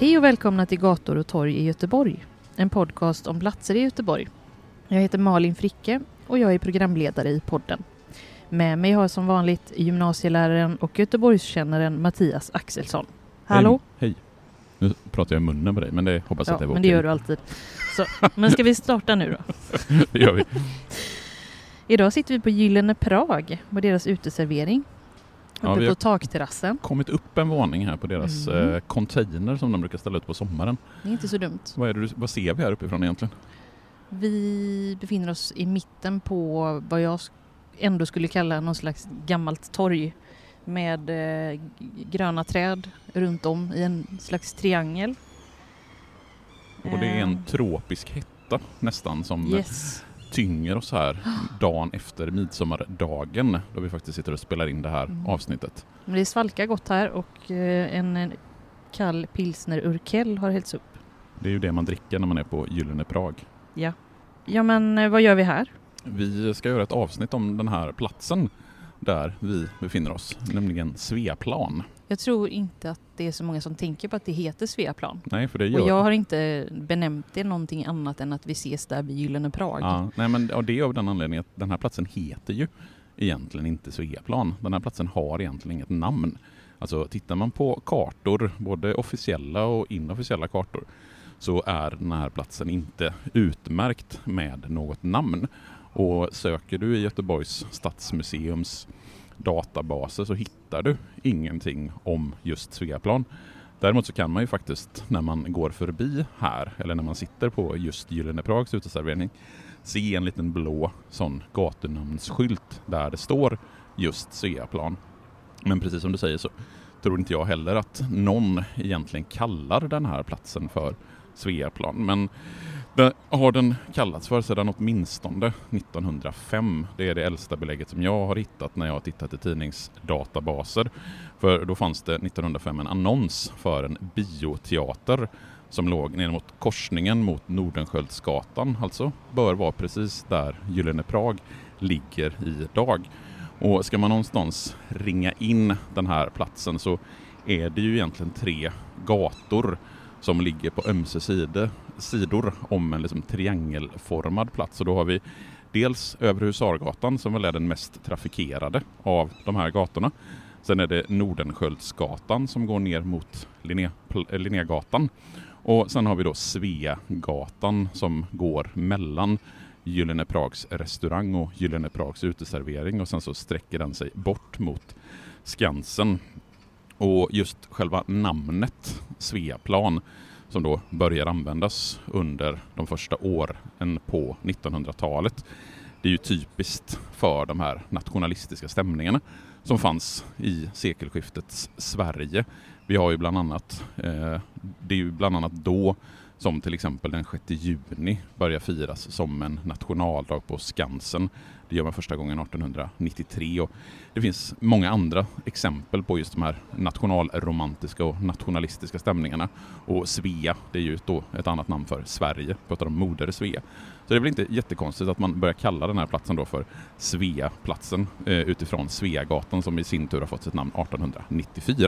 Hej och välkomna till Gator och torg i Göteborg. En podcast om platser i Göteborg. Jag heter Malin Fricke och jag är programledare i podden. Med mig har jag som vanligt gymnasieläraren och Göteborgskännaren Mattias Axelsson. Hallå? Hej. Hej. Nu pratar jag i munnen på dig, men det hoppas jag Ja, att det var men det gör du alltid. Så, men ska vi starta nu då? det gör vi. Idag sitter vi på Gyllene Prag på deras uteservering. Ja, Uppe vi på har- takterrassen. kommit upp en våning här på deras Mm. eh, container som de brukar ställa ut på sommaren. Det är inte så dumt. Vad, är det, vad ser vi här uppifrån egentligen? Vi befinner oss i mitten på vad jag ändå skulle kalla någon slags gammalt torg med eh, gröna träd runt om i en slags triangel. Och det är en Eh, tropisk hetta nästan som Yes. Tynger oss här dagen efter midsommardagen då vi faktiskt sitter och spelar in det här Mm. avsnittet. Men det svalkar gott här och eh, en, kall pilsner urkel har hällts upp. Det är ju det man dricker när man är på Gyllene Prag. Ja. Ja men eh, vad gör vi här? Vi ska göra ett avsnitt om den här platsen där vi befinner oss, nämligen Sveaplan. Jag tror inte att det är så många som tänker på att det heter Sveaplan. Nej, för det gör Och jag har inte benämnt det någonting annat än att vi ses där vid Gyllene Prag. Ja, nej men och det är av den anledningen att den här platsen heter ju egentligen inte Sveaplan. Den här platsen har egentligen inget namn. Alltså tittar man på kartor, både officiella och inofficiella kartor, så är den här platsen inte utmärkt med något namn. Och söker du i Göteborgs stadsmuseums databaser så hittar du ingenting om just Sveaplan. Däremot så kan man ju faktiskt när man går förbi här, eller när man sitter på just Gyllene Prags uteservering, se en liten blå sån gatunamnsskylt där det står just Sveaplan. Men precis som du säger så tror inte jag heller att någon egentligen kallar den här platsen för Sveaplan. Men det har den kallats för sedan åtminstone 1905. Det är det äldsta belägget som jag har hittat när jag har tittat i tidningsdatabaser. För då fanns det 1905 en annons för en bioteater som låg ner mot korsningen mot Nordenskiöldsgatan, alltså bör vara precis där Gyllene Prag ligger idag. Och ska man någonstans ringa in den här platsen så är det ju egentligen tre gator som ligger på ömse sidor, sidor om en liksom triangelformad plats. Och då har vi dels Övre Husargatan som väl är den mest trafikerade av de här gatorna. Sen är det Nordenskjöldsgatan som går ner mot Linné, eh, Linnégatan. Och sen har vi då Sveagatan som går mellan Gyllene Prags restaurang och Gyllene Prags uteservering och sen så sträcker den sig bort mot Skansen. Och just själva namnet Sveaplan som då börjar användas under de första åren på 1900-talet. Det är ju typiskt för de här nationalistiska stämningarna som fanns i sekelskiftets Sverige. Vi har ju bland annat, eh, det är ju bland annat då som till exempel den 6 juni börjar firas som en nationaldag på Skansen. Det gör man första gången 1893 och det finns många andra exempel på just de här nationalromantiska och nationalistiska stämningarna. Och Svea, det är ju då ett annat namn för Sverige, pratar om moder Svea. Så det är väl inte jättekonstigt att man börjar kalla den här platsen då för Sveaplatsen eh, utifrån Sveagatan som i sin tur har fått sitt namn 1894.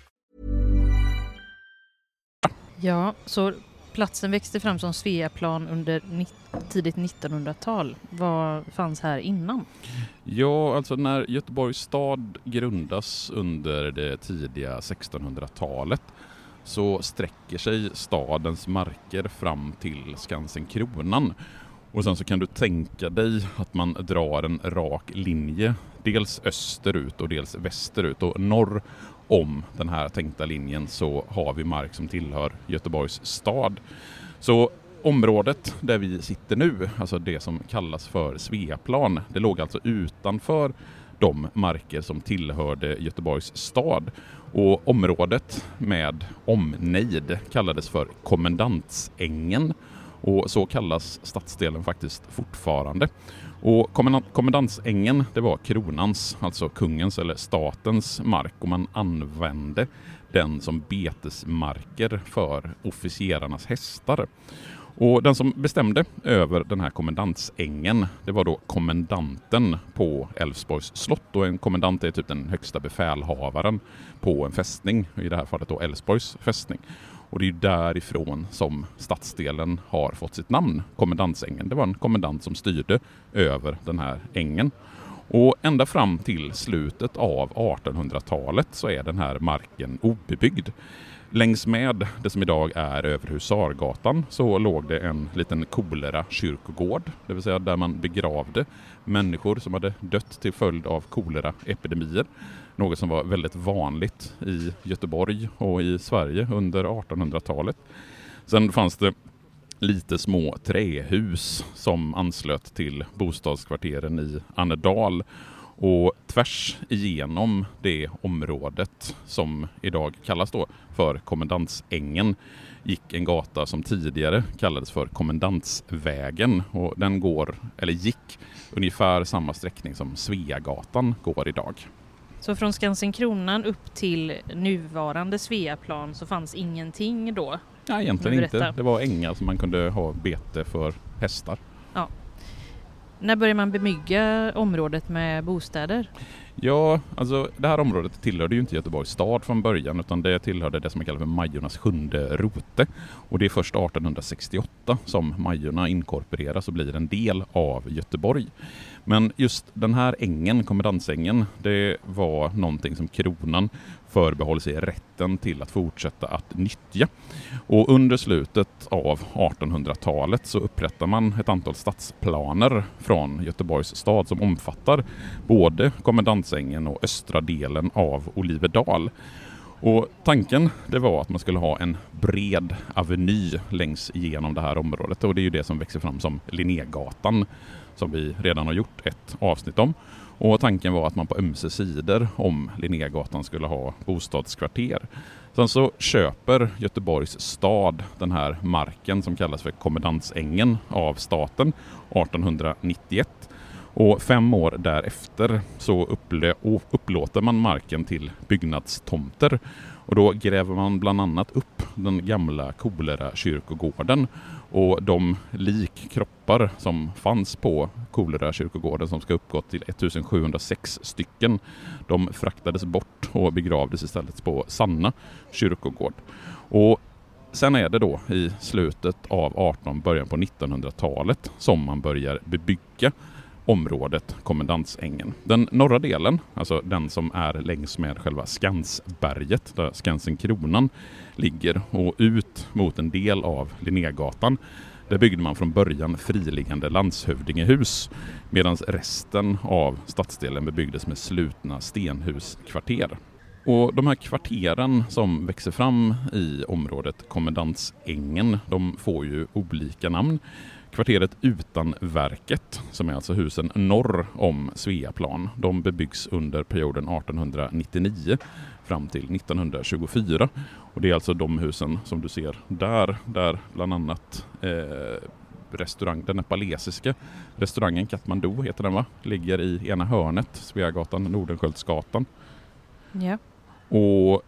Ja, så platsen växte fram som Sveaplan under tidigt 1900-tal. Vad fanns här innan? Ja, alltså när Göteborgs stad grundas under det tidiga 1600-talet så sträcker sig stadens marker fram till Skansen Kronan. Och sen så kan du tänka dig att man drar en rak linje, dels österut och dels västerut. Och norr om den här tänkta linjen så har vi mark som tillhör Göteborgs stad. Så området där vi sitter nu, alltså det som kallas för Sveaplan, det låg alltså utanför de marker som tillhörde Göteborgs stad. Och området med omnejd kallades för Kommendantsängen och så kallas stadsdelen faktiskt fortfarande. Och kommendansängen kommendantsängen, det var kronans, alltså kungens eller statens mark och man använde den som betesmarker för officerarnas hästar. Och den som bestämde över den här kommendantsängen, det var då kommendanten på Älvsborgs slott. Och en kommendant är typ den högsta befälhavaren på en fästning, i det här fallet då Älvsborgs fästning. Och det är ju därifrån som stadsdelen har fått sitt namn, kommendantsängen. Det var en kommendant som styrde över den här ängen. Och ända fram till slutet av 1800-talet så är den här marken obebyggd. Längs med det som idag är över Husargatan så låg det en liten kolera kyrkogård, det vill säga där man begravde människor som hade dött till följd av koleraepidemier. Något som var väldigt vanligt i Göteborg och i Sverige under 1800-talet. Sen fanns det lite små trähus som anslöt till bostadskvarteren i Annedal. Och tvärs igenom det området som idag kallas då för Kommendantsängen gick en gata som tidigare kallades för Kommendantsvägen och den går, eller gick, ungefär samma sträckning som Sveagatan går idag. Så från Skansen Kronan upp till nuvarande Sveaplan så fanns ingenting då? Nej, egentligen inte. Det var ängar som man kunde ha bete för hästar. När började man bemygga området med bostäder? Ja, alltså det här området tillhörde ju inte Göteborgs stad från början utan det tillhörde det som man kallar för Majornas sjunde rote. Och det är först 1868 som Majorna inkorporeras och blir en del av Göteborg. Men just den här ängen, kommendansängen, det var någonting som kronan förbehöll sig rätten till att fortsätta att nyttja. Och under slutet av 1800-talet så upprättar man ett antal stadsplaner från Göteborgs stad som omfattar både kommendansängen och östra delen av Oliverdal. Och tanken det var att man skulle ha en bred aveny längs igenom det här området och det är ju det som växer fram som Linnégatan som vi redan har gjort ett avsnitt om. Och tanken var att man på ömse sidor om Linnégatan skulle ha bostadskvarter. Sen så köper Göteborgs stad den här marken som kallas för Kommendansängen av staten 1891. Och fem år därefter så upplö- upplåter man marken till byggnadstomter. Och då gräver man bland annat upp den gamla Kolera kyrkogården och de likkroppar som fanns på Kolera kyrkogården som ska uppgå till 1706 stycken. De fraktades bort och begravdes istället på Sanna kyrkogård. Och sen är det då i slutet av 18 början på 1900-talet som man börjar bebygga området Kommendantsängen. Den norra delen, alltså den som är längs med själva Skansberget, där Skansen Kronan ligger, och ut mot en del av Linnégatan, där byggde man från början friliggande landshövdingehus, medan resten av stadsdelen bebyggdes med slutna stenhuskvarter. Och de här kvarteren som växer fram i området Kommendantsängen, de får ju olika namn. Kvarteret Utanverket, som är alltså husen norr om Sveaplan, de bebyggs under perioden 1899 fram till 1924. Och det är alltså de husen som du ser där, där bland annat eh, restaurang, den nepalesiska restaurangen Katmandu heter den va? Ligger i ena hörnet, Sveagatan, Nordenskiöldsgatan. Yeah. Och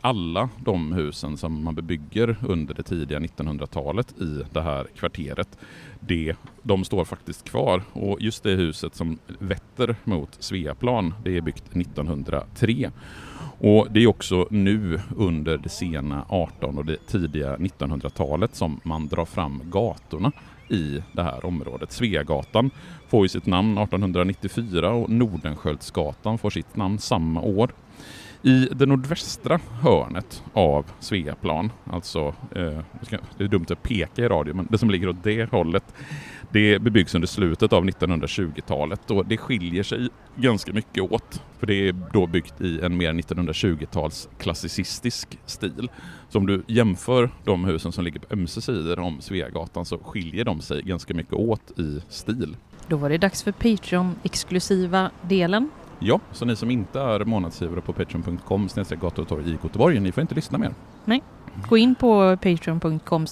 alla de husen som man bebygger under det tidiga 1900-talet i det här kvarteret, det, de står faktiskt kvar. Och just det huset som vetter mot Sveaplan, det är byggt 1903. Och det är också nu under det sena 18 och det tidiga 1900-talet som man drar fram gatorna i det här området. Sveagatan får ju sitt namn 1894 och Nordenskiöldsgatan får sitt namn samma år. I det nordvästra hörnet av Sveaplan, alltså, eh, det är dumt att peka i radio, men det som ligger åt det hållet, det bebyggs under slutet av 1920-talet och det skiljer sig ganska mycket åt. För det är då byggt i en mer 1920-tals klassicistisk stil. Så om du jämför de husen som ligger på ömse sidor om Sveagatan så skiljer de sig ganska mycket åt i stil. Då var det dags för Patreon-exklusiva delen. Ja, så ni som inte är månadsgivare på patreon.com gator och torg i Göteborg, ni får inte lyssna mer. Nej, gå in på patreon.com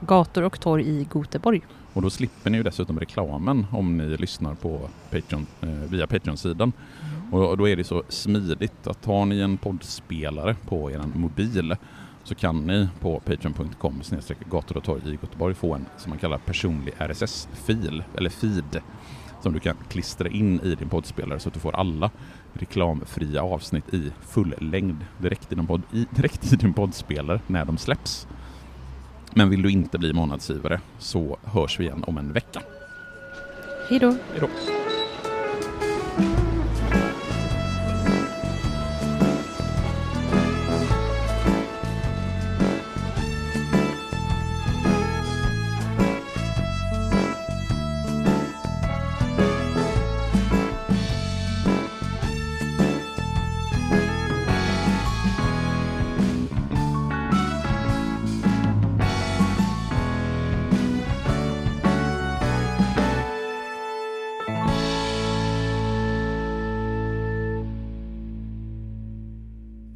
gator och torg i Göteborg. Och då slipper ni ju dessutom reklamen om ni lyssnar på Patreon, eh, via Patreon-sidan. Mm. Och då är det så smidigt att har ni en poddspelare på er mobil så kan ni på patreon.com gator och torg i Göteborg få en som man kallar personlig RSS-fil eller feed som du kan klistra in i din poddspelare så att du får alla reklamfria avsnitt i full längd direkt i, din podd, i, direkt i din poddspelare när de släpps. Men vill du inte bli månadsgivare så hörs vi igen om en vecka. Hej då! Hej då!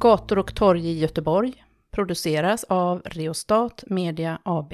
Gator och torg i Göteborg produceras av Reostat Media AB.